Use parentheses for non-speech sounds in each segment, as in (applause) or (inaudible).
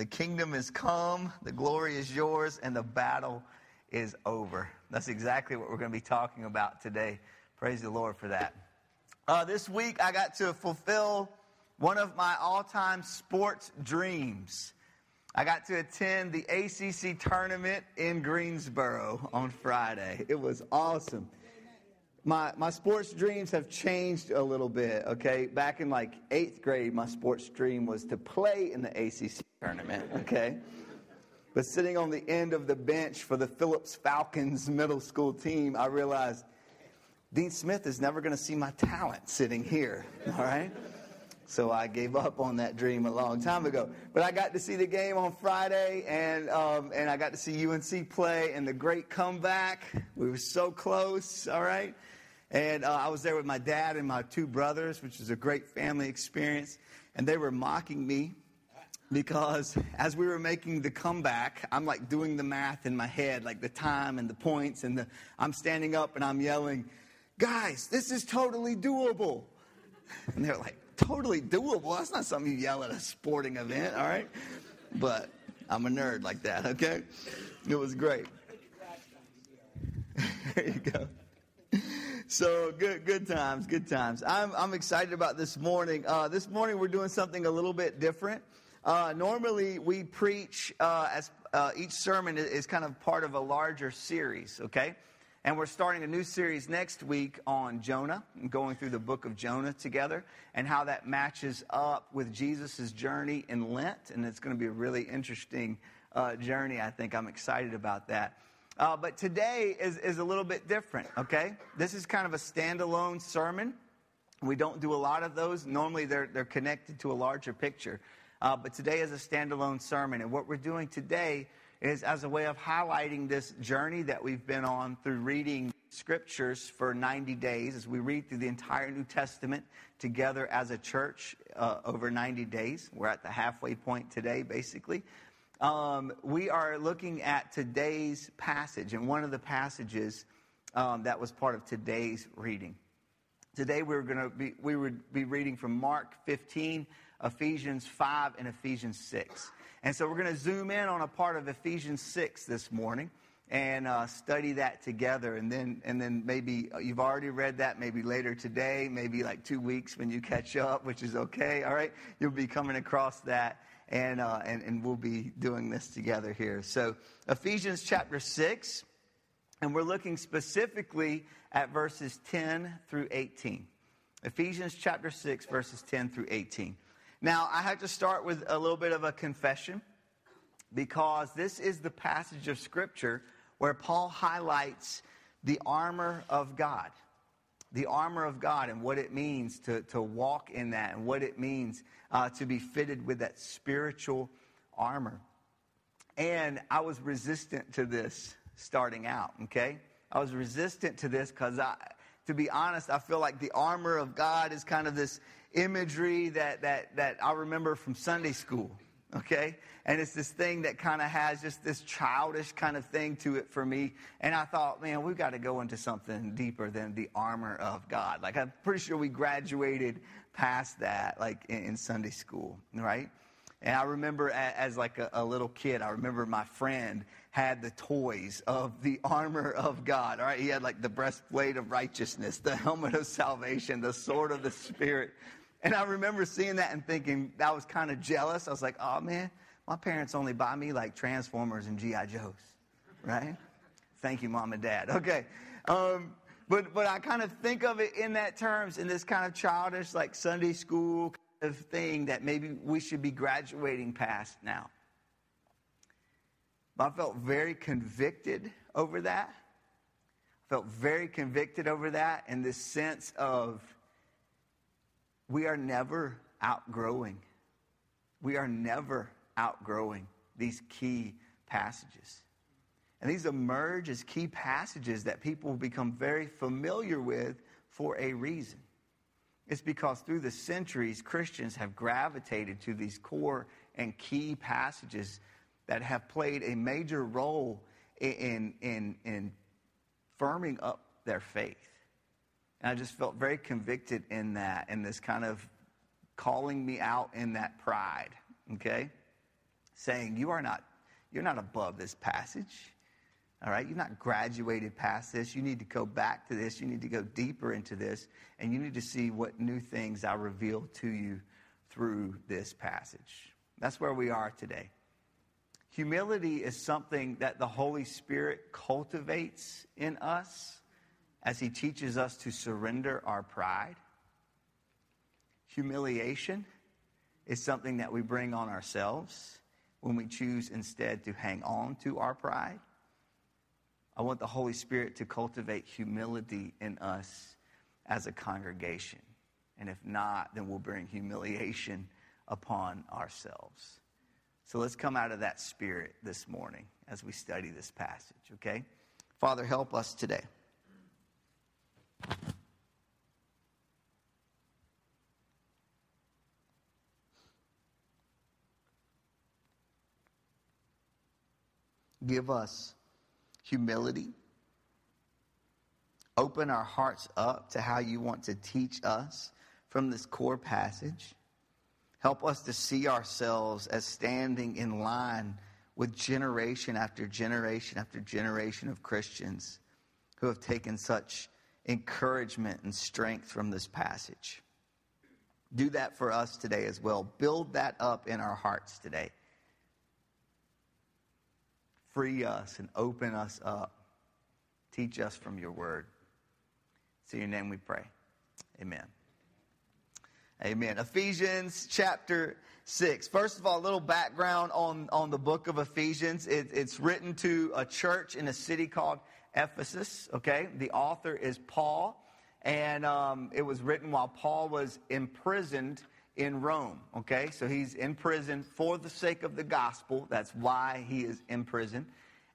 The kingdom is come, the glory is yours, and the battle is over. That's exactly what we're going to be talking about today. Praise the Lord for that. Uh, this week, I got to fulfill one of my all time sports dreams. I got to attend the ACC tournament in Greensboro on Friday. It was awesome my, my sports dreams have changed a little bit, okay? Back in like eighth grade, my sports dream was to play in the ACC tournament, okay? But sitting on the end of the bench for the Phillips Falcons middle school team, I realized Dean Smith is never going to see my talent sitting here, (laughs) all right? So I gave up on that dream a long time ago. But I got to see the game on Friday, and um, and I got to see UNC play and the great comeback. We were so close, all right. And uh, I was there with my dad and my two brothers, which was a great family experience. And they were mocking me because as we were making the comeback, I'm like doing the math in my head, like the time and the points, and the, I'm standing up and I'm yelling, Guys, this is totally doable. And they're like, Totally doable? That's not something you yell at a sporting event, all right? But I'm a nerd like that, okay? It was great. (laughs) there you go. So good, good times, good times. I'm, I'm excited about this morning. Uh, this morning we're doing something a little bit different. Uh, normally we preach uh, as uh, each sermon is kind of part of a larger series. Okay, and we're starting a new series next week on Jonah, going through the book of Jonah together, and how that matches up with Jesus' journey in Lent. And it's going to be a really interesting uh, journey. I think I'm excited about that. Uh, but today is, is a little bit different, okay? This is kind of a standalone sermon. We don't do a lot of those. Normally, they're, they're connected to a larger picture. Uh, but today is a standalone sermon. And what we're doing today is as a way of highlighting this journey that we've been on through reading scriptures for 90 days as we read through the entire New Testament together as a church uh, over 90 days. We're at the halfway point today, basically um, we are looking at today's passage, and one of the passages um, that was part of today's reading. Today we're going to be we would be reading from Mark 15, Ephesians 5, and Ephesians 6. And so we're going to zoom in on a part of Ephesians 6 this morning and uh, study that together. And then, and then maybe you've already read that, maybe later today, maybe like two weeks when you catch up, which is okay. All right, you'll be coming across that and, uh, and, and we'll be doing this together here. So, Ephesians chapter 6, and we're looking specifically at verses 10 through 18. Ephesians chapter 6, verses 10 through 18. Now, I have to start with a little bit of a confession because this is the passage of Scripture where Paul highlights the armor of God. The armor of God and what it means to, to walk in that and what it means uh, to be fitted with that spiritual armor. And I was resistant to this starting out, okay? I was resistant to this because I, to be honest, I feel like the armor of God is kind of this imagery that, that, that I remember from Sunday school, okay? And it's this thing that kind of has just this childish kind of thing to it for me. And I thought, man, we've got to go into something deeper than the armor of God. Like, I'm pretty sure we graduated past that, like in, in Sunday school, right? And I remember as like a, a, little kid, I remember my friend had the toys of the (laughs) armor of God. All right, he had like the breastplate of righteousness, the (laughs) helmet of salvation, the sword of the spirit. And I remember seeing that and thinking I was kind of jealous. I was like, oh man, my parents only buy me like Transformers and GI Joes, right? Thank you, mom and dad. Okay. Um, but, but I kind of think of it in that terms, in this kind of childish, like Sunday school kind of thing that maybe we should be graduating past now. But I felt very convicted over that. I felt very convicted over that in this sense of we are never outgrowing. We are never outgrowing these key passages. And these emerge as key passages that people become very familiar with for a reason. It's because through the centuries, Christians have gravitated to these core and key passages that have played a major role in, in, in firming up their faith. And I just felt very convicted in that, and this kind of calling me out in that pride, okay? saying, You are not, you're not above this passage. All right, you've not graduated past this. You need to go back to this. You need to go deeper into this. And you need to see what new things I reveal to you through this passage. That's where we are today. Humility is something that the Holy Spirit cultivates in us as He teaches us to surrender our pride. Humiliation is something that we bring on ourselves when we choose instead to hang on to our pride. I want the Holy Spirit to cultivate humility in us as a congregation. And if not, then we'll bring humiliation upon ourselves. So let's come out of that spirit this morning as we study this passage, okay? Father, help us today. Give us humility. Open our hearts up to how you want to teach us from this core passage. Help us to see ourselves as standing in line with generation after generation after generation of Christians who have taken such encouragement and strength from this passage. Do that for us today as well. Build that up in our hearts today. Free us and open us up. Teach us from your word. In your name we pray. Amen. Amen. Ephesians chapter 6. First of all, a little background on, on the book of Ephesians. It, it's written to a church in a city called Ephesus, okay? The author is Paul, and um, it was written while Paul was imprisoned in Rome, okay? So he's in prison for the sake of the gospel. That's why he is in prison.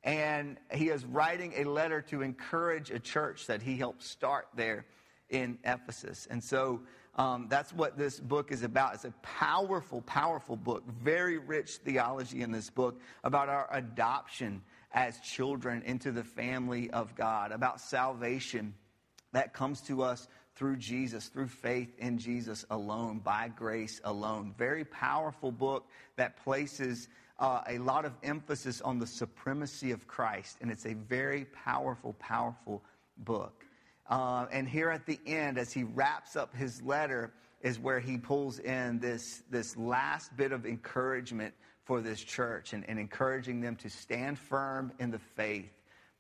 And he is writing a letter to encourage a church that he helped start there in Ephesus. And so um, that's what this book is about. It's a powerful, powerful book, very rich theology in this book about our adoption as children into the family of God, about salvation that comes to us through Jesus, through faith in Jesus alone, by grace alone. Very powerful book that places uh, a lot of emphasis on the supremacy of Christ, and it's a very powerful, powerful book. Uh, and here at the end, as he wraps up his letter, is where he pulls in this, this last bit of encouragement for this church and, and encouraging them to stand firm in the faith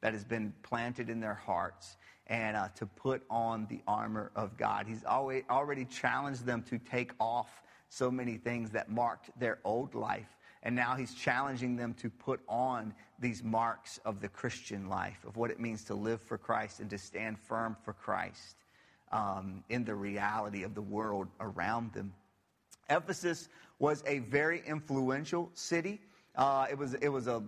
that has been planted in their hearts and uh, to put on the armor of God. He's always, already challenged them to take off so many things that marked their old life and now he's challenging them to put on these marks of the Christian life, of what it means to live for Christ and to stand firm for Christ um, in the reality of the world around them. Ephesus was a very influential city. Uh, it was, it was a,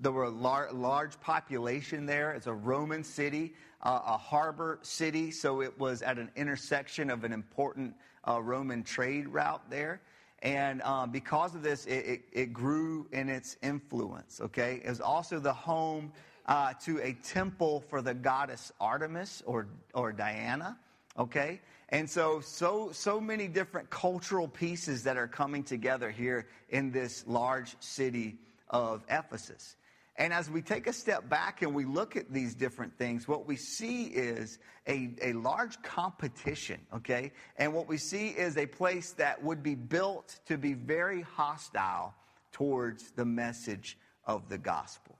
there were a lar- large population there. It's a Roman city, uh, a harbor city, so it was at an intersection of an important uh, Roman trade route there. And um, because of this, it, it, it, grew in its influence, okay? It was also the home uh, to a temple for the goddess Artemis or, or Diana, okay? And so, so, so many different cultural pieces that are coming together here in this large city of Ephesus. And as we take a step back and we look at these different things, what we see is a, a large competition, okay? And what we see is a place that would be built to be very hostile towards the message of the gospel.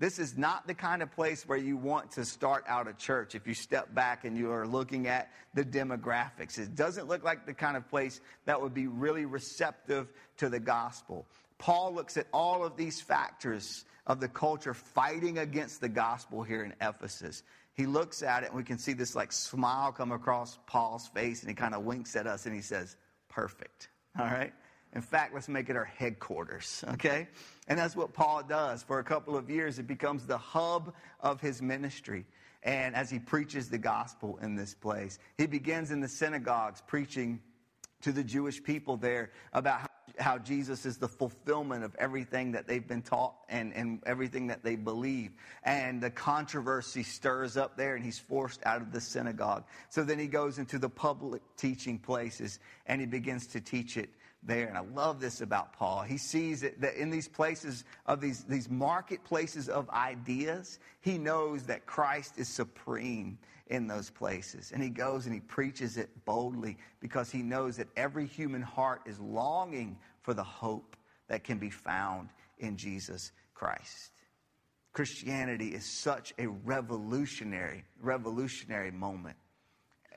This is not the kind of place where you want to start out a church if you step back and you are looking at the demographics. It doesn't look like the kind of place that would be really receptive to the gospel. Paul looks at all of these factors of the culture fighting against the gospel here in Ephesus. He looks at it and we can see this like smile come across Paul's face and he kind of winks at us and he says, Perfect. All right? In fact, let's make it our headquarters, (laughs) okay? And that's what Paul does. For a couple of years, it becomes the hub of his ministry. And as he preaches the gospel in this place, he begins in the synagogues preaching to the Jewish people there about how how Jesus is the fulfillment of everything that they've been taught and, and everything that they believe. And the controversy stirs up there, and he's forced out of the synagogue. So then he goes into the public teaching places and he begins to teach it there. And I love this about Paul. He sees it, that in these places of these, these marketplaces of ideas, he knows that Christ is supreme in those places. And he goes and he preaches it boldly because he knows that every human heart is longing for the hope that can be found in Jesus Christ. Christianity is such a revolutionary, revolutionary moment,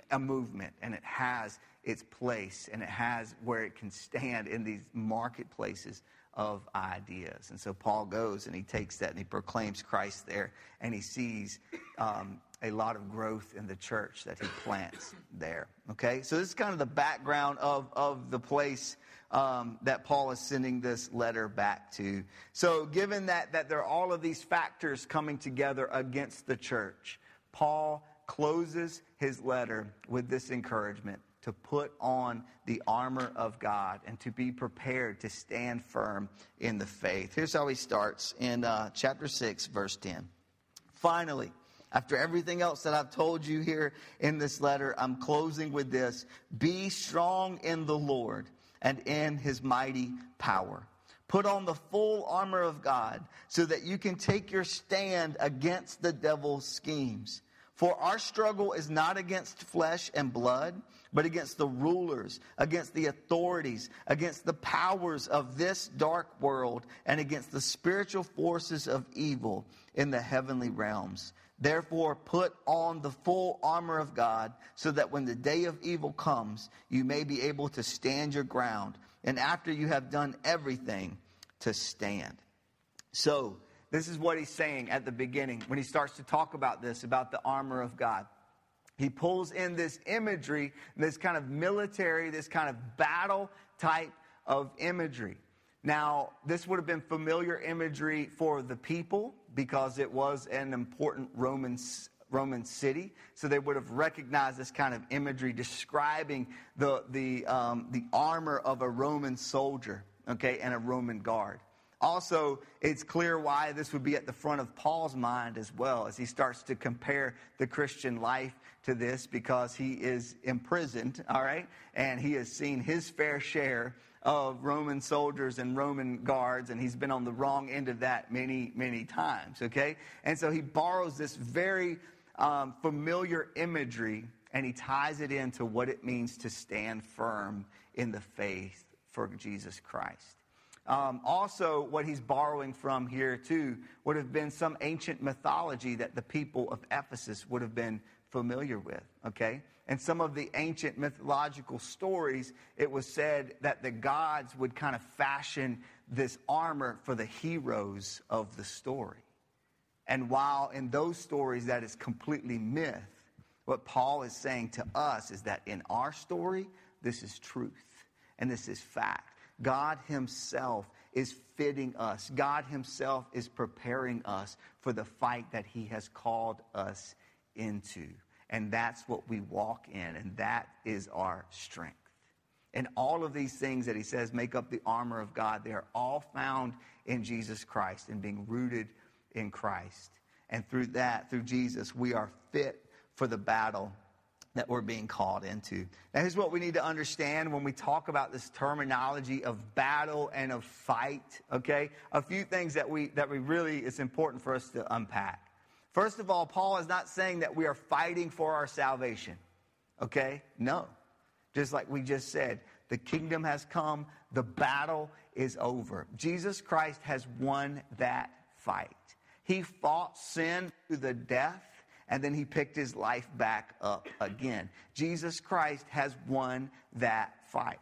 a movement, and it has its place and it has where it can stand in these marketplaces of ideas. And so Paul goes and he takes that and he proclaims Christ there and he sees um, a lot of growth in the church that he plants there. Okay? So this is kind of the background of, of the place um, that Paul is sending this letter back to. So, given that, that there are all of these factors coming together against the church, Paul closes his letter with this encouragement to put on the armor of God and to be prepared to stand firm in the faith. Here's how he starts in uh, chapter 6, verse 10. Finally, after everything else that I've told you here in this letter, I'm closing with this Be strong in the Lord and in his mighty power. Put on the full armor of God so that you can take your stand against the devil's schemes. For our struggle is not against flesh and blood, but against the rulers, against the authorities, against the powers of this dark world, and against the spiritual forces of evil in the heavenly realms. Therefore, put on the full armor of God, so that when the day of evil comes, you may be able to stand your ground, and after you have done everything, to stand. So, this is what he's saying at the beginning when he starts to talk about this, about the armor of God. He pulls in this imagery, this kind of military, this kind of battle type of imagery. Now, this would have been familiar imagery for the people because it was an important Roman, Roman city. So they would have recognized this kind of imagery describing the, the, um, the armor of a Roman soldier, okay, and a Roman guard. Also, it's clear why this would be at the front of Paul's mind as well as he starts to compare the Christian life to this because he is imprisoned, all right, and he has seen his fair share of Roman soldiers and Roman guards, and he's been on the wrong end of that many, many times, okay? And so he borrows this very um, familiar imagery and he ties it into what it means to stand firm in the faith for Jesus Christ. Um, also, what he's borrowing from here, too, would have been some ancient mythology that the people of Ephesus would have been familiar with, okay? and some of the ancient mythological stories, it was said that the gods would kind of fashion this armor for the heroes of the story. And while in those stories that is completely myth, what Paul is saying to us is that in our story, this is truth and this is fact. God Himself is fitting us, God Himself is preparing us for the fight that He has called us into. And that's what we walk in, and that is our strength. And all of these things that he says make up the armor of God, they are all found in Jesus Christ and being rooted in Christ. And through that, through Jesus, we are fit for the battle that we're being called into. Now, here's what we need to understand when we talk about this terminology of battle and of fight, okay? A few things that we, that we really, it's important for us to unpack. First of all, Paul is not saying that we are fighting for our salvation. Okay? No. Just like we just said, the kingdom has come, the battle is over. Jesus Christ has won that fight. He fought sin to the death, and then he picked his life back up again. Jesus Christ has won that fight.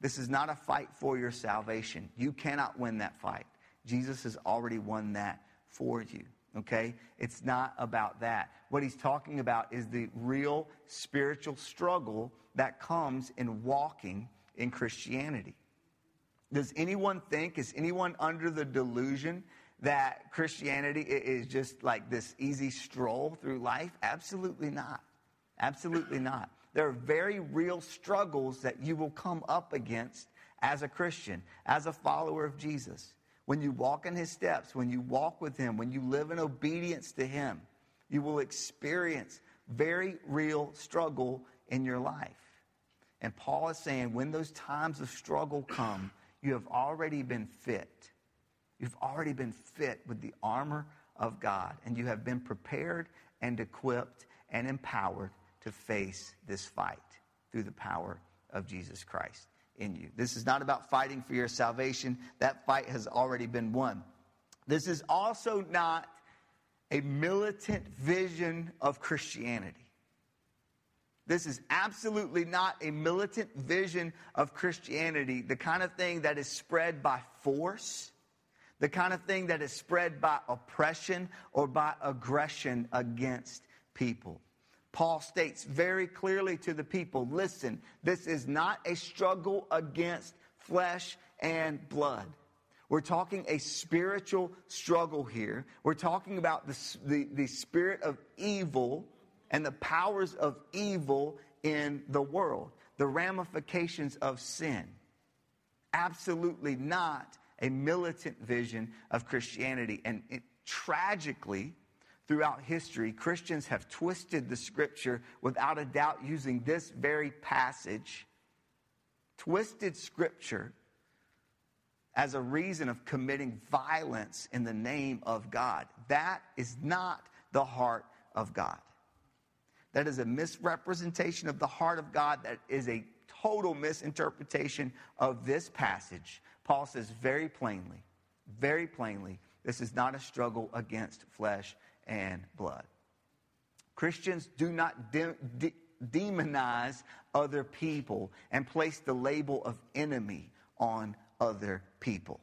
This is not a fight for your salvation. You cannot win that fight. Jesus has already won that for you okay? It's not about that. What he's talking about is the real spiritual struggle that comes in walking in Christianity. Does anyone think, is anyone under the delusion that Christianity is just like this easy stroll through life? Absolutely not. Absolutely not. There are very real struggles that you will come up against as a Christian, as a follower of Jesus when you walk in his steps, when you walk with him, when you live in obedience to him, you will experience very real struggle in your life. And Paul is saying when those times of struggle come, you have already been fit. You've already been fit with the armor of God, and you have been prepared and equipped and empowered to face this fight through the power of Jesus Christ in you. This is not about fighting for your salvation, that fight has already been won. This is also not a militant vision of Christianity. This is absolutely not a militant vision of Christianity, the kind of thing that is spread by force, the kind of thing that is spread by oppression or by aggression against people. Paul states very clearly to the people listen, this is not a struggle against flesh and blood. We're talking a spiritual struggle here. We're talking about the, the, the spirit of evil and the powers of evil in the world, the ramifications of sin. Absolutely not a militant vision of Christianity. And it, tragically, throughout history, Christians have twisted the scripture without a doubt using this very passage, twisted scripture as a reason of committing violence in the name of God. That is not the heart of God. That is a misrepresentation of the heart of God. That is a total misinterpretation of this passage. Paul says very plainly, very plainly, this is not a struggle against flesh and blood. Christians do not de- de- demonize other people and place the label of enemy on other people.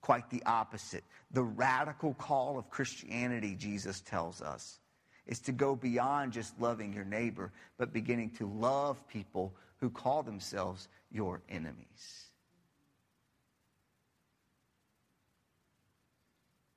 Quite the opposite. The radical call of Christianity, Jesus tells us, is to go beyond just loving your neighbor, but beginning to love people who call themselves your enemies.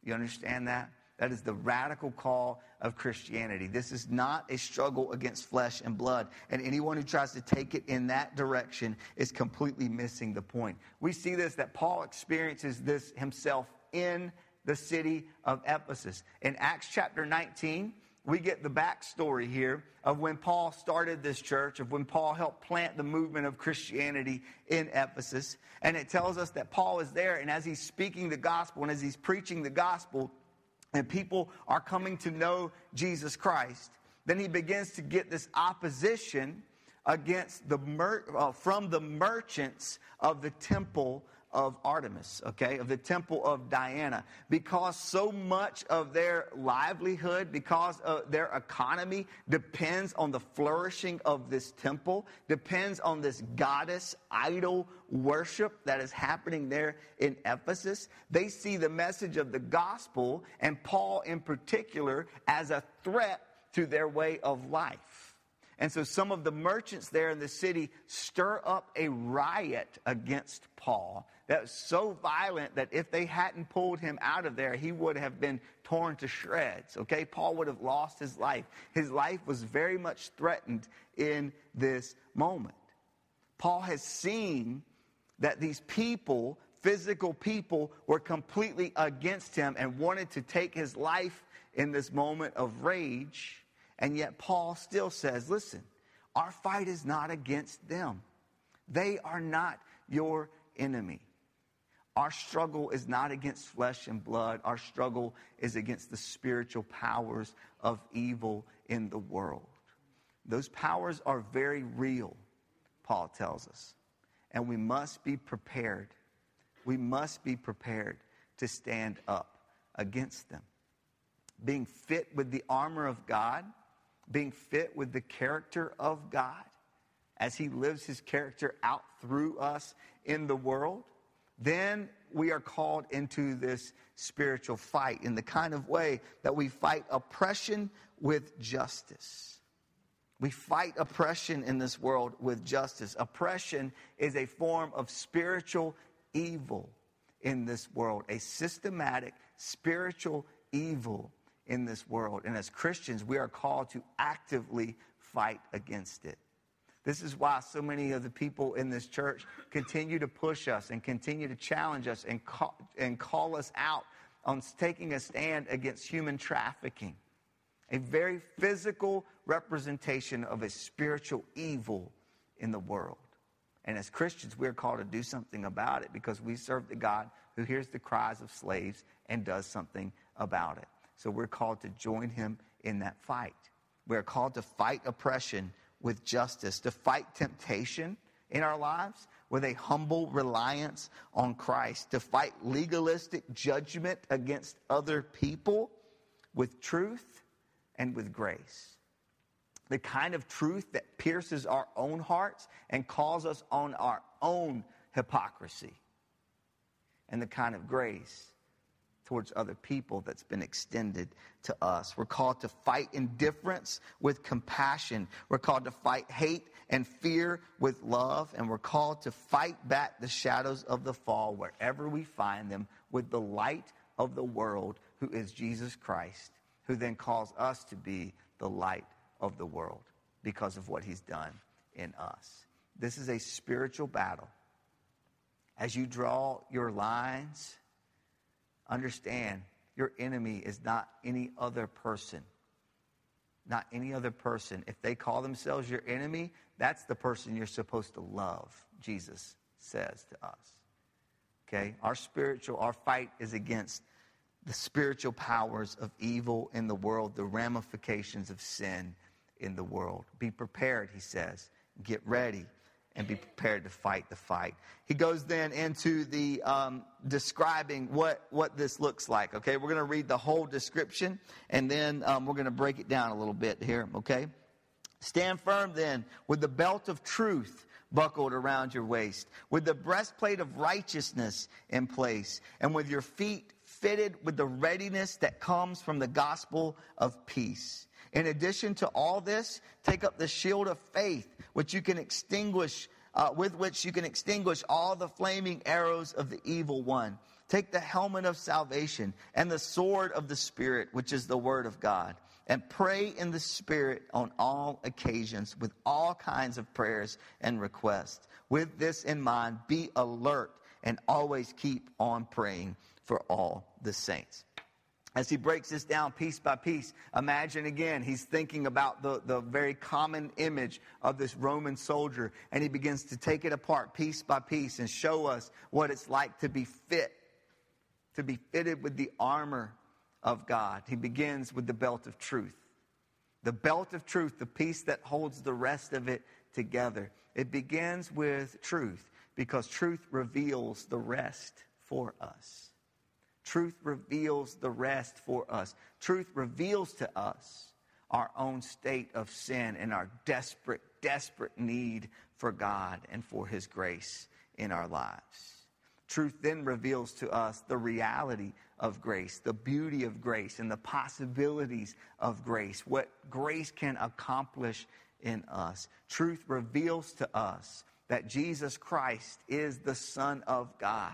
You understand that? That is the radical call of Christianity. This is not a struggle against flesh and blood. And anyone who tries to take it in that direction is completely missing the point. We see this that Paul experiences this himself in the city of Ephesus. In Acts chapter 19, we get the backstory here of when Paul started this church, of when Paul helped plant the movement of Christianity in Ephesus. And it tells us that Paul is there, and as he's speaking the gospel and as he's preaching the gospel, and people are coming to know Jesus Christ, then he begins to get this opposition against the mer- uh, from the merchants of the temple of Artemis, okay, of the temple of Diana, because so much of their livelihood, because of their economy depends on the flourishing of this temple, depends on this goddess idol worship that is happening there in Ephesus. They see the message of the gospel and Paul in particular as a threat to their way of life. And so some of the merchants there in the city stir up a riot against Paul that was so violent that if they hadn't pulled him out of there, he would have been torn to shreds. Okay? Paul would have lost his life. His life was very much threatened in this moment. Paul has seen that these people, physical people, were completely against him and wanted to take his life in this moment of rage. And yet, Paul still says, listen, our fight is not against them. They are not your enemy. Our struggle is not against flesh and blood. Our struggle is against the spiritual powers of evil in the world. Those powers are very real, Paul tells us. And we must be prepared. We must be prepared to stand up against them. Being fit with the armor of God being fit with the character of God as He lives His character out through us in the world, then we are called into this spiritual fight in the kind of way that we fight oppression with justice. We fight oppression in this world with justice. Oppression is a form of spiritual evil in this world, a systematic spiritual evil in this world. And as Christians, we are called to actively fight against it. This is why so many of the people in this church continue to push us and continue to challenge us and call, and call us out on taking a stand against human trafficking, a very physical representation of a spiritual evil in the world. And as Christians, we're called to do something about it because we serve the God who hears the cries of slaves and does something about it. So we're called to join him in that fight. We're called to fight oppression with justice, to fight temptation in our lives with a humble reliance on Christ, to fight legalistic judgment against other people with truth and with grace. The kind of truth that pierces our own hearts and calls us on our own hypocrisy. And the kind of grace towards other people that's been extended to us. We're called to fight indifference with compassion. We're called to fight hate and fear with love. And we're called to fight back the shadows of the fall wherever we find them with the light of the world, who is Jesus Christ, who then calls us to be the light of the world because of what he's done in us. This is a spiritual battle. As you draw your lines, understand your enemy is not any other person. Not any other person. If they call themselves your enemy, that's the person you're supposed to love, Jesus says to us. Okay? Our spiritual, our fight is against the spiritual powers of evil in the world, the ramifications of sin in the world. Be prepared, he says. Get ready and be prepared to fight the fight. He goes then into the um, describing what, what this looks like. Okay, we're going to read the whole description and then um, we're going to break it down a little bit here. Okay, stand firm then with the belt of truth buckled around your waist, with the breastplate of righteousness in place, and with your feet fitted with the readiness that comes from the gospel of peace. In addition to all this, take up the shield of faith, which you can extinguish, uh, with which you can extinguish all the flaming arrows of the evil one. Take the helmet of salvation and the sword of the Spirit, which is the word of God, and pray in the Spirit on all occasions with all kinds of prayers and requests. With this in mind, be alert and always keep on praying for all the saints as he breaks this down piece by piece, imagine again, he's thinking about the, the very common image of this Roman soldier, and he begins to take it apart piece by piece and show us what it's like to be fit, to be fitted with the armor of God. He begins with the belt of truth. The belt of truth, the piece that holds the rest of it together. It begins with truth because truth reveals the rest for us. Truth reveals the rest for us. Truth reveals to us our own state of sin and our desperate, desperate need for God and for His grace in our lives. Truth then reveals to us the reality of grace, the beauty of grace, and the possibilities of grace, what grace can accomplish in us. Truth reveals to us that Jesus Christ is the Son of God.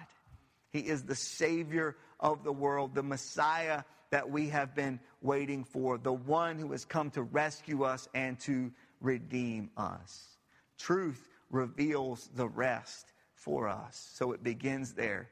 He is the Savior of the world, the Messiah that we have been waiting for, the one who has come to rescue us and to redeem us. Truth reveals the rest for us. So it begins there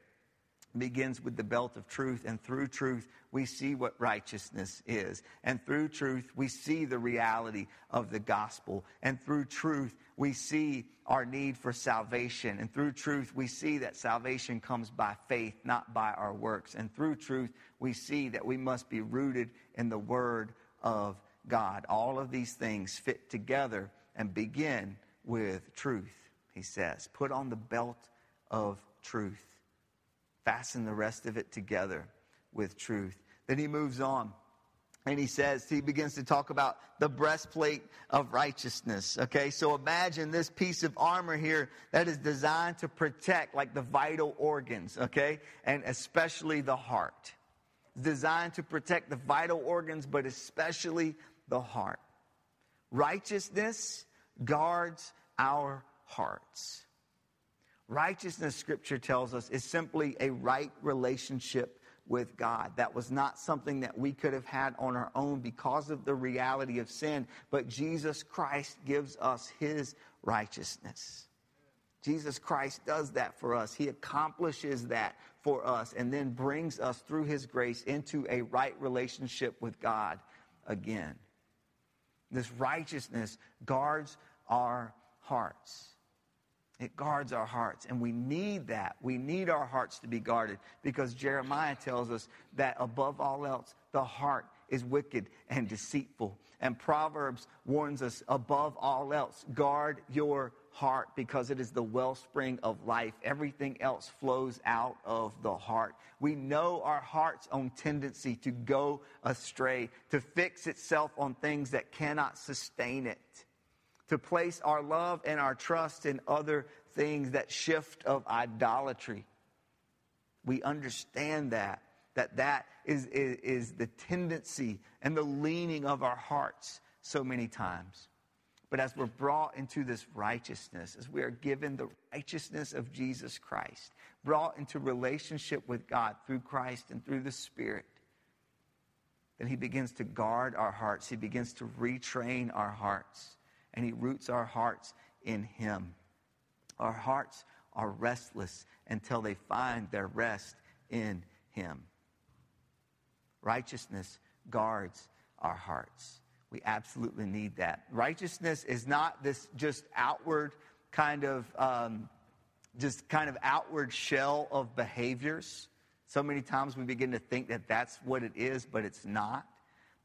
begins with the belt of truth, and through truth, we see what righteousness is. And through truth, we see the reality of the gospel. And through truth, we see our need for salvation. And through truth, we see that salvation comes by faith, not by our works. And through truth, we see that we must be rooted in the Word of God. All of these things fit together and begin with truth, he says. Put on the belt of truth fasten the rest of it together with truth. Then he moves on and he says, he begins to talk about the breastplate of righteousness. Okay, so imagine this piece of armor here that is designed to protect like the vital organs, okay, and especially the heart. Designed to protect the vital organs, but especially the heart. Righteousness guards our hearts. Righteousness, scripture tells us, is simply a right relationship with God. That was not something that we could have had on our own because of the reality of sin, but Jesus Christ gives us his righteousness. Jesus Christ does that for us. He accomplishes that for us and then brings us through his grace into a right relationship with God again. This righteousness guards our hearts. It guards our hearts. And we need that. We need our hearts to be guarded because Jeremiah tells us that above all else, the heart is wicked and deceitful. And Proverbs warns us above all else, guard your heart because it is the wellspring of life. Everything else flows out of the heart. We know our heart's own tendency to go astray, to fix itself on things that cannot sustain it to place our love and our trust in other things, that shift of idolatry. We understand that, that that is, is, is the tendency and the leaning of our hearts so many times. But as we're brought into this righteousness, as we are given the righteousness of Jesus Christ, brought into relationship with God through Christ and through the Spirit, then He begins to guard our hearts. He begins to retrain our hearts and He roots our hearts in Him. Our hearts are restless until they find their rest in Him. Righteousness guards our hearts. We absolutely need that. Righteousness is not this just outward kind of, um, just kind of outward shell of behaviors. So many times we begin to think that that's what it is, but it's not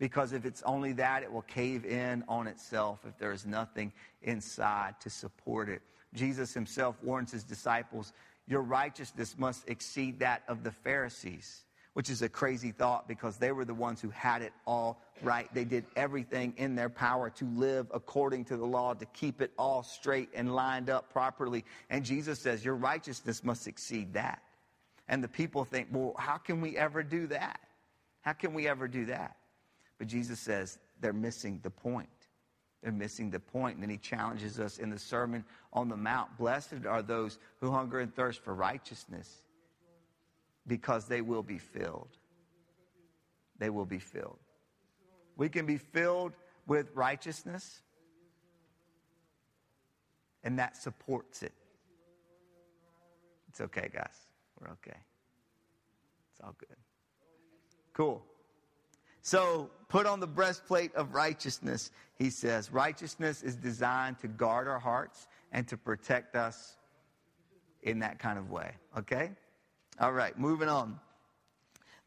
because if it's only that, it will cave in on itself if there is nothing inside to support it. Jesus himself warns his disciples, Your righteousness must exceed that of the Pharisees, which is a crazy thought because they were the ones who had it all right. They did everything in their power to live according to the law, to keep it all straight and lined up properly. And Jesus says, Your righteousness must exceed that. And the people think, Well, how can we ever do that? How can we ever do that? But Jesus says they're missing the point. They're missing the point. And then he challenges us in the Sermon on the Mount Blessed are those who hunger and thirst for righteousness because they will be filled. They will be filled. We can be filled with righteousness, and that supports it. It's okay, guys. We're okay. It's all good. Cool. So put on the breastplate of righteousness, he says. Righteousness is designed to guard our hearts and to protect us in that kind of way. Okay? All right, moving on.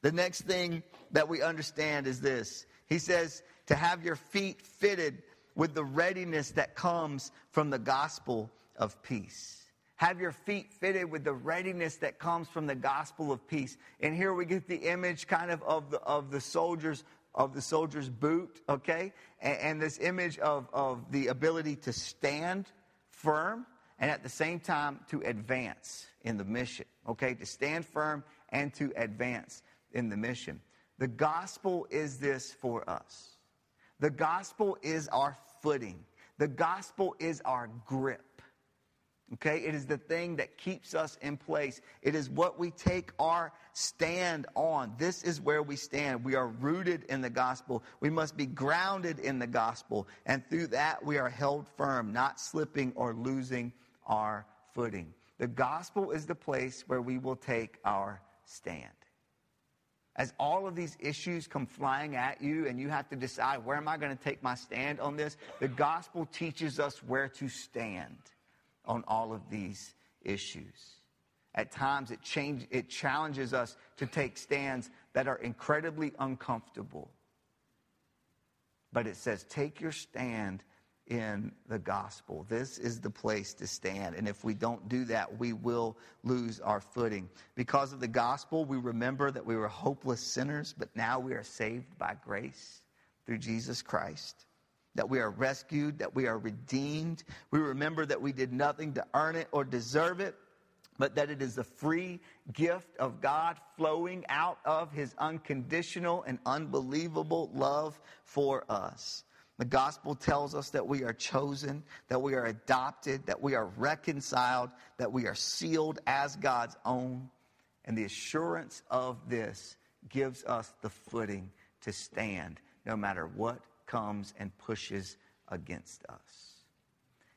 The next thing that we understand is this He says to have your feet fitted with the readiness that comes from the gospel of peace. Have your feet fitted with the readiness that comes from the gospel of peace. And here we get the image kind of of the, of the soldiers of the soldier's boot, okay? And, and this image of, of the ability to stand firm and at the same time to advance in the mission, okay? To stand firm and to advance in the mission. The gospel is this for us. The gospel is our footing. The gospel is our grip. Okay, it is the thing that keeps us in place. It is what we take our stand on. This is where we stand. We are rooted in the gospel. We must be grounded in the gospel. And through that, we are held firm, not slipping or losing our footing. The gospel is the place where we will take our stand. As all of these issues come flying at you and you have to decide where am I going to take my stand on this, the gospel teaches us where to stand on all of these issues. At times, it, change, it challenges us to take stands that are incredibly uncomfortable. But it says, take your stand in the gospel. This is the place to stand. And if we don't do that, we will lose our footing. Because of the gospel, we remember that we were hopeless sinners, but now we are saved by grace through Jesus Christ that we are rescued, that we are redeemed. We remember that we did nothing to earn it or deserve it, but that it is the free gift of God flowing out of his unconditional and unbelievable love for us. The gospel tells us that we are chosen, that we are adopted, that we are reconciled, that we are sealed as God's own. And the assurance of this gives us the footing to stand no matter what comes and pushes against us.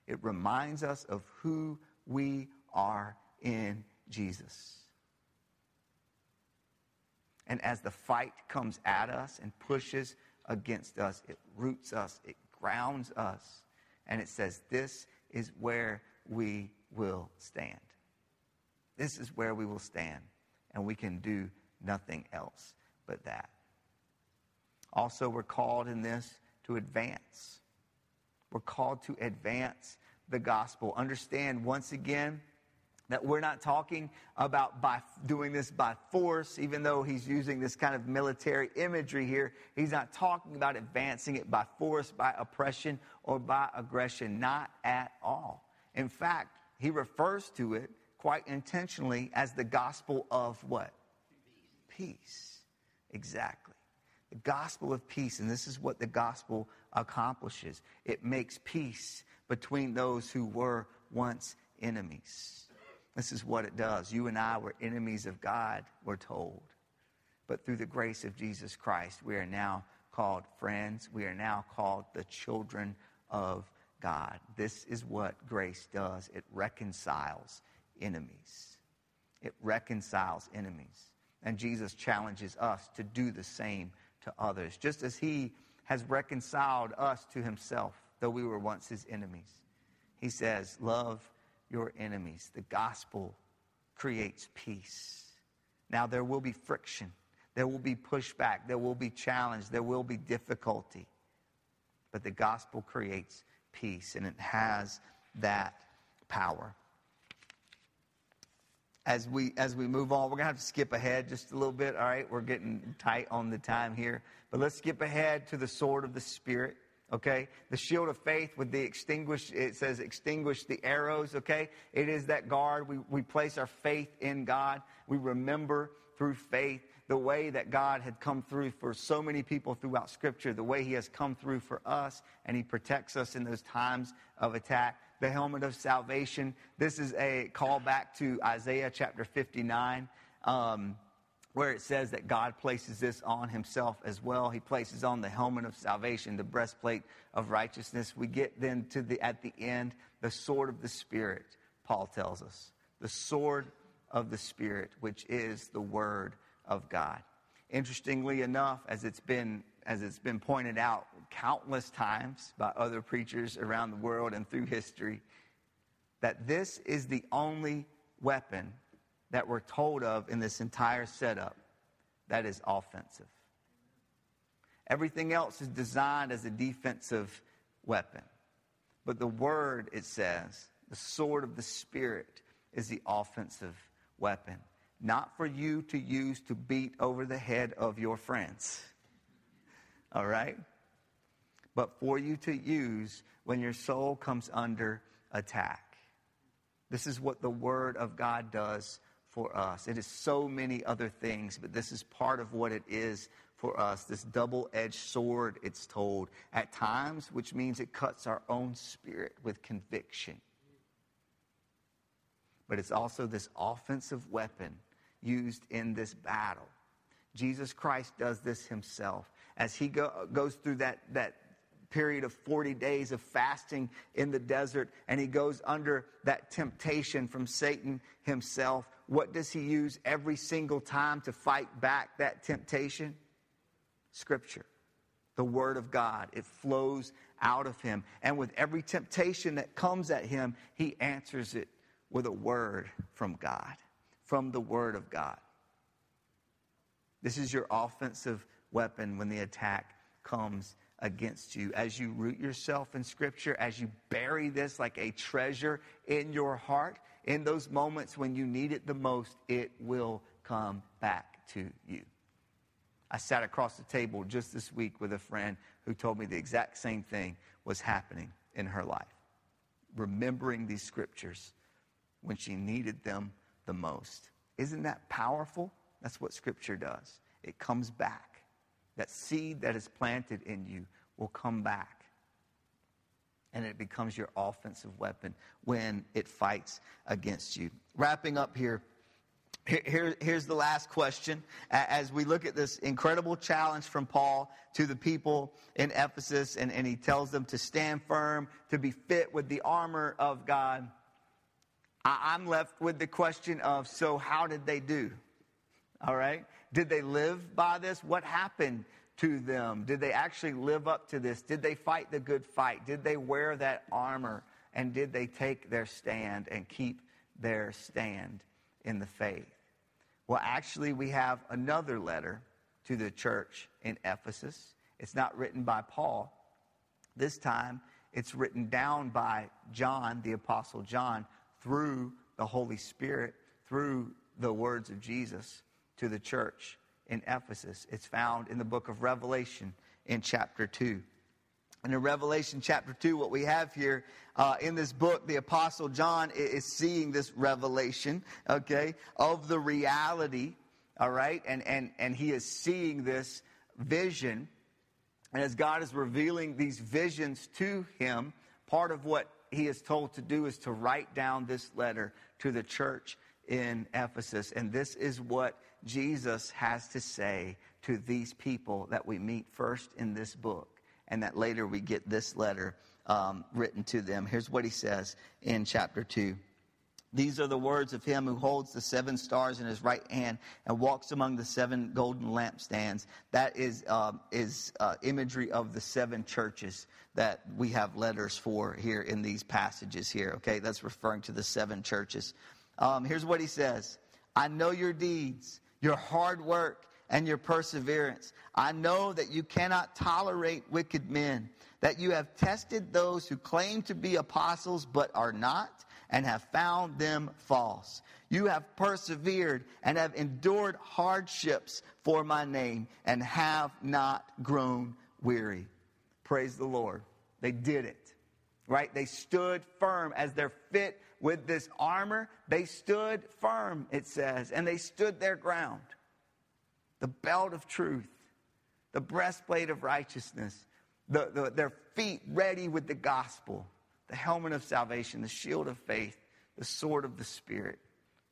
It reminds us of who we are in Jesus. And as the fight comes at us and pushes against us, it roots us, it grounds us, and it says, This is where we will stand. This is where we will stand, and we can do nothing else but that. Also, we're called in this to advance. We're called to advance the gospel. Understand once again that we're not talking about by doing this by force, even though he's using this kind of military imagery here. He's not talking about advancing it by force, by oppression, or by aggression. Not at all. In fact, he refers to it quite intentionally as the gospel of what? Peace. Exactly. The gospel of peace, and this is what the gospel accomplishes it makes peace between those who were once enemies. This is what it does. You and I were enemies of God, we're told. But through the grace of Jesus Christ, we are now called friends. We are now called the children of God. This is what grace does it reconciles enemies. It reconciles enemies. And Jesus challenges us to do the same to others, just as He has reconciled us to Himself, though we were once His enemies. He says, Love your enemies. The gospel creates peace. Now, there will be friction, there will be pushback, there will be challenge, there will be difficulty. But the gospel creates peace, and it has that power. As we, as we move on, we're to have to skip ahead just a little bit. All right, we're getting tight on the time here. But let's skip ahead to the sword of the Spirit okay? The shield of faith with the extinguish, it says extinguish the arrows, okay? It is that guard. We, we place our faith in God. We remember through faith the way that God had come through for so many people throughout Scripture, the way He has come through for us, and He protects us in those times of attack. The helmet of salvation. This is a callback to Isaiah chapter 59. Um, where it says that God places this on himself as well. He places on the helmet of salvation, the breastplate of righteousness. We get then to the at the end, the sword of the spirit, Paul tells us. The sword of the spirit, which is the word of God. Interestingly enough, as it's been as it's been pointed out countless times by other preachers around the world and through history, that this is the only weapon that we're told of in this entire setup that is offensive. Everything else is designed as a defensive weapon. But the word, it says, the sword of the Spirit is the offensive weapon. Not for you to use to beat over the head of your friends. All right? But for you to use when your soul comes under attack. This is what the Word of God does for us. It is so many other things, but this is part of what it is for us this double edged sword, it's told, at times, which means it cuts our own spirit with conviction. But it's also this offensive weapon used in this battle. Jesus Christ does this himself. As he go, goes through that, that period of 40 days of fasting in the desert and he goes under that temptation from Satan himself, what does he use every single time to fight back that temptation? Scripture, the Word of God. It flows out of him. And with every temptation that comes at him, he answers it with a word from God, from the Word of God. This is your offensive weapon when the attack comes against you. As you root yourself in Scripture, as you bury this like a treasure in your heart, in those moments when you need it the most, it will come back to you. I sat across the table just this week with a friend who told me the exact same thing was happening in her life. Remembering these scriptures when she needed them the most. Isn't that powerful? That's what scripture does. It comes back that seed that is planted in you will come back. And it becomes your offensive weapon when it fights against you. Wrapping up here, here, here's the last question. As we look at this incredible challenge from Paul to the people in Ephesus, and, and he tells them to stand firm, to be fit with the armor of God, I'm left with the question of so, how did they do? All right? Did they live by this? What happened to them? Did they actually live up to this? Did they fight the good fight? Did they wear that armor and did they take their stand and keep their stand in the faith? Well, actually, we have another letter to the church in Ephesus. It's not written by Paul. This time, it's written down by John, the Apostle John, through the Holy Spirit, through the words of Jesus to the church in Ephesus. It's found in the book of Revelation in chapter 2. And in Revelation chapter 2, what we have here uh, in this book, the Apostle John is seeing this revelation, okay, of the reality, all right? And, and, and he is seeing this vision. And as God is revealing these visions to him, part of what he is told to do is to write down this letter to the church in Ephesus. And this is what Jesus has to say to these people that we meet first in this book and that later we get this letter um, written to them. Here's what he says in chapter 2. These are the words of him who holds the seven stars in his right hand and walks among the seven golden lampstands. That is, uh, is uh, imagery of the seven churches that we have letters for here in these passages here. Okay, that's referring to the seven churches. Um, here's what he says I know your deeds, your hard work and your perseverance. I know that you cannot tolerate wicked men, that you have tested those who claim to be apostles but are not, and have found them false. You have persevered and have endured hardships for my name and have not grown weary. Praise the Lord. They did it, right? They stood firm as they're fit with this armor. They stood firm, it says, and they stood their ground the belt of truth, the breastplate of righteousness, the, the, their feet ready with the gospel, the helmet of salvation, the shield of faith, the sword of the Spirit,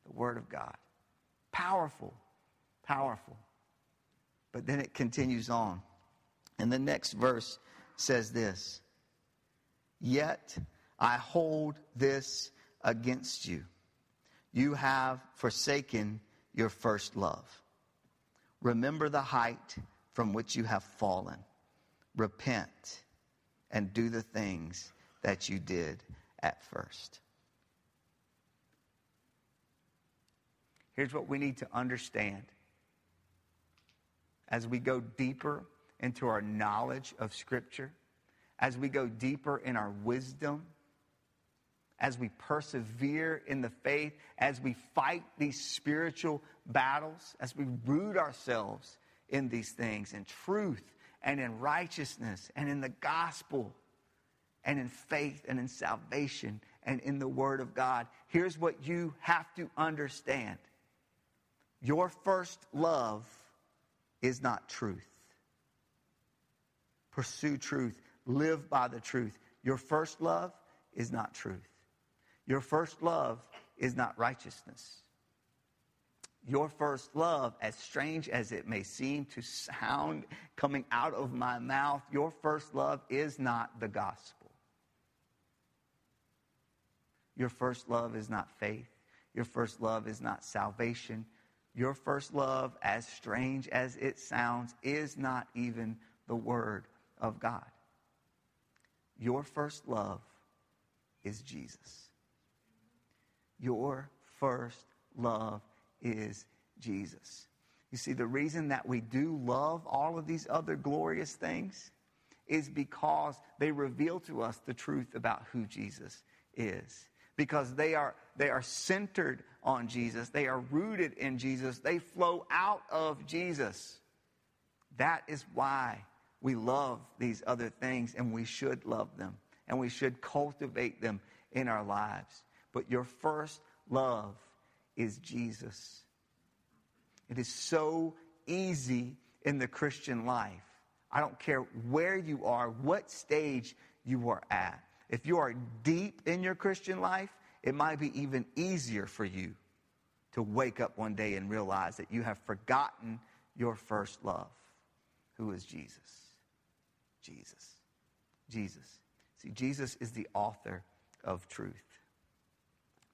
the word of God. Powerful, powerful. But then it continues on. And the next verse says this Yet I hold this against you. You have forsaken your first love. Remember the height from which you have fallen. Repent and do the things that you did at first. Here's what we need to understand as we go deeper into our knowledge of Scripture, as we go deeper in our wisdom as we persevere in the faith, as we fight these spiritual battles, as we root ourselves in these things, in truth and in righteousness and in the gospel and in faith and in salvation and in the Word of God. Here's what you have to understand your first love is not truth. Pursue truth, live by the truth. Your first love is not truth. Your first love is not righteousness. Your first love, as strange as it may seem to sound coming out of my mouth, your first love is not the gospel. Your first love is not faith. Your first love is not salvation. Your first love, as strange as it sounds, is not even the Word of God. Your first love is Jesus. Your first love is Jesus. You see, the reason that we do love all of these other glorious things is because they reveal to us the truth about who Jesus is. Because they are, they are centered on Jesus, they are rooted in Jesus, they flow out of Jesus. That is why we love these other things and we should love them and we should cultivate them in our lives but your first love is Jesus. It is so easy in the Christian life. I don't care where you are, what stage you are at. If you are deep in your Christian life, it might be even easier for you to wake up one day and realize that you have forgotten your first love, who is Jesus. Jesus. Jesus. See, Jesus is the author of truth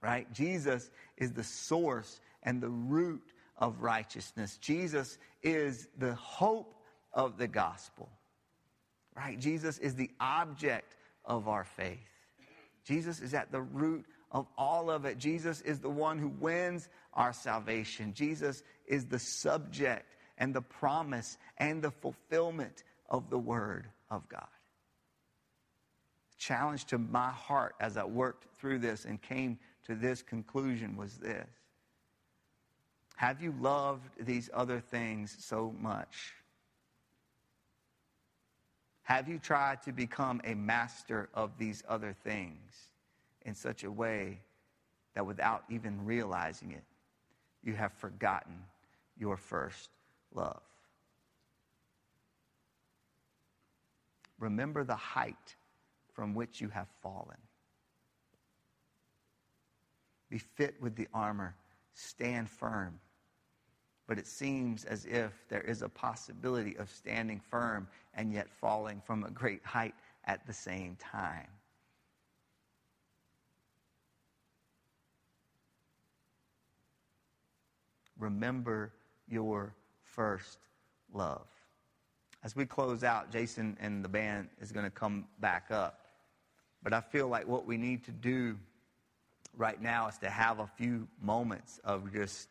right? Jesus is the source and the root of righteousness. Jesus is the hope of the gospel, right? Jesus is the object of our faith. Jesus is at the root of all of it. Jesus is the one who wins our salvation. Jesus is the subject and the promise and the fulfillment of the Word of God. Challenge to my heart as I worked through this and came to this conclusion was this Have you loved these other things so much? Have you tried to become a master of these other things in such a way that without even realizing it, you have forgotten your first love? Remember the height from which you have fallen. Be fit with the armor, stand firm. But it seems as if there is a possibility of standing firm and yet falling from a great height at the same time. Remember your first love. As we close out, Jason and the band is going to come back up. But I feel like what we need to do right now is to have a few moments of just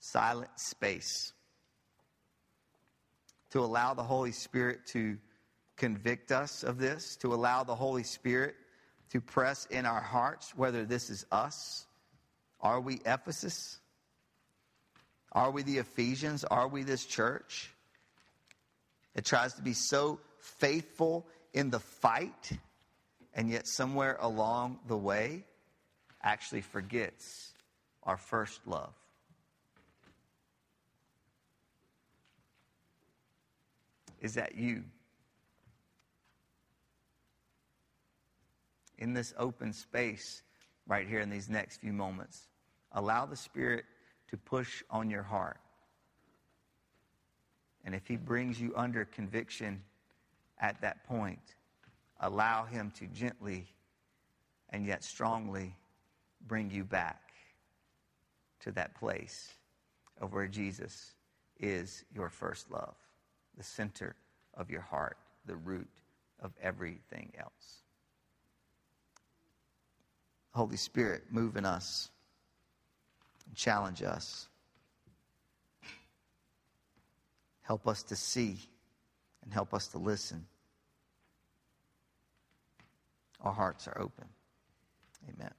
silent space to allow the Holy Spirit to convict us of this, to allow the Holy Spirit to press in our hearts whether this is us. Are we Ephesus? Are we the Ephesians? Are we this church? It tries to be so faithful in the fight, and yet somewhere along the way actually forgets our first love. Is that you? In this open space right here in these next few moments, allow the Spirit to push on your heart. And if he brings you under conviction at that point, allow him to gently and yet strongly bring you back to that place of where Jesus is your first love, the center of your heart, the root of everything else. Holy Spirit, move in us, challenge us. Help us to see and help us to listen. Our hearts are open. Amen.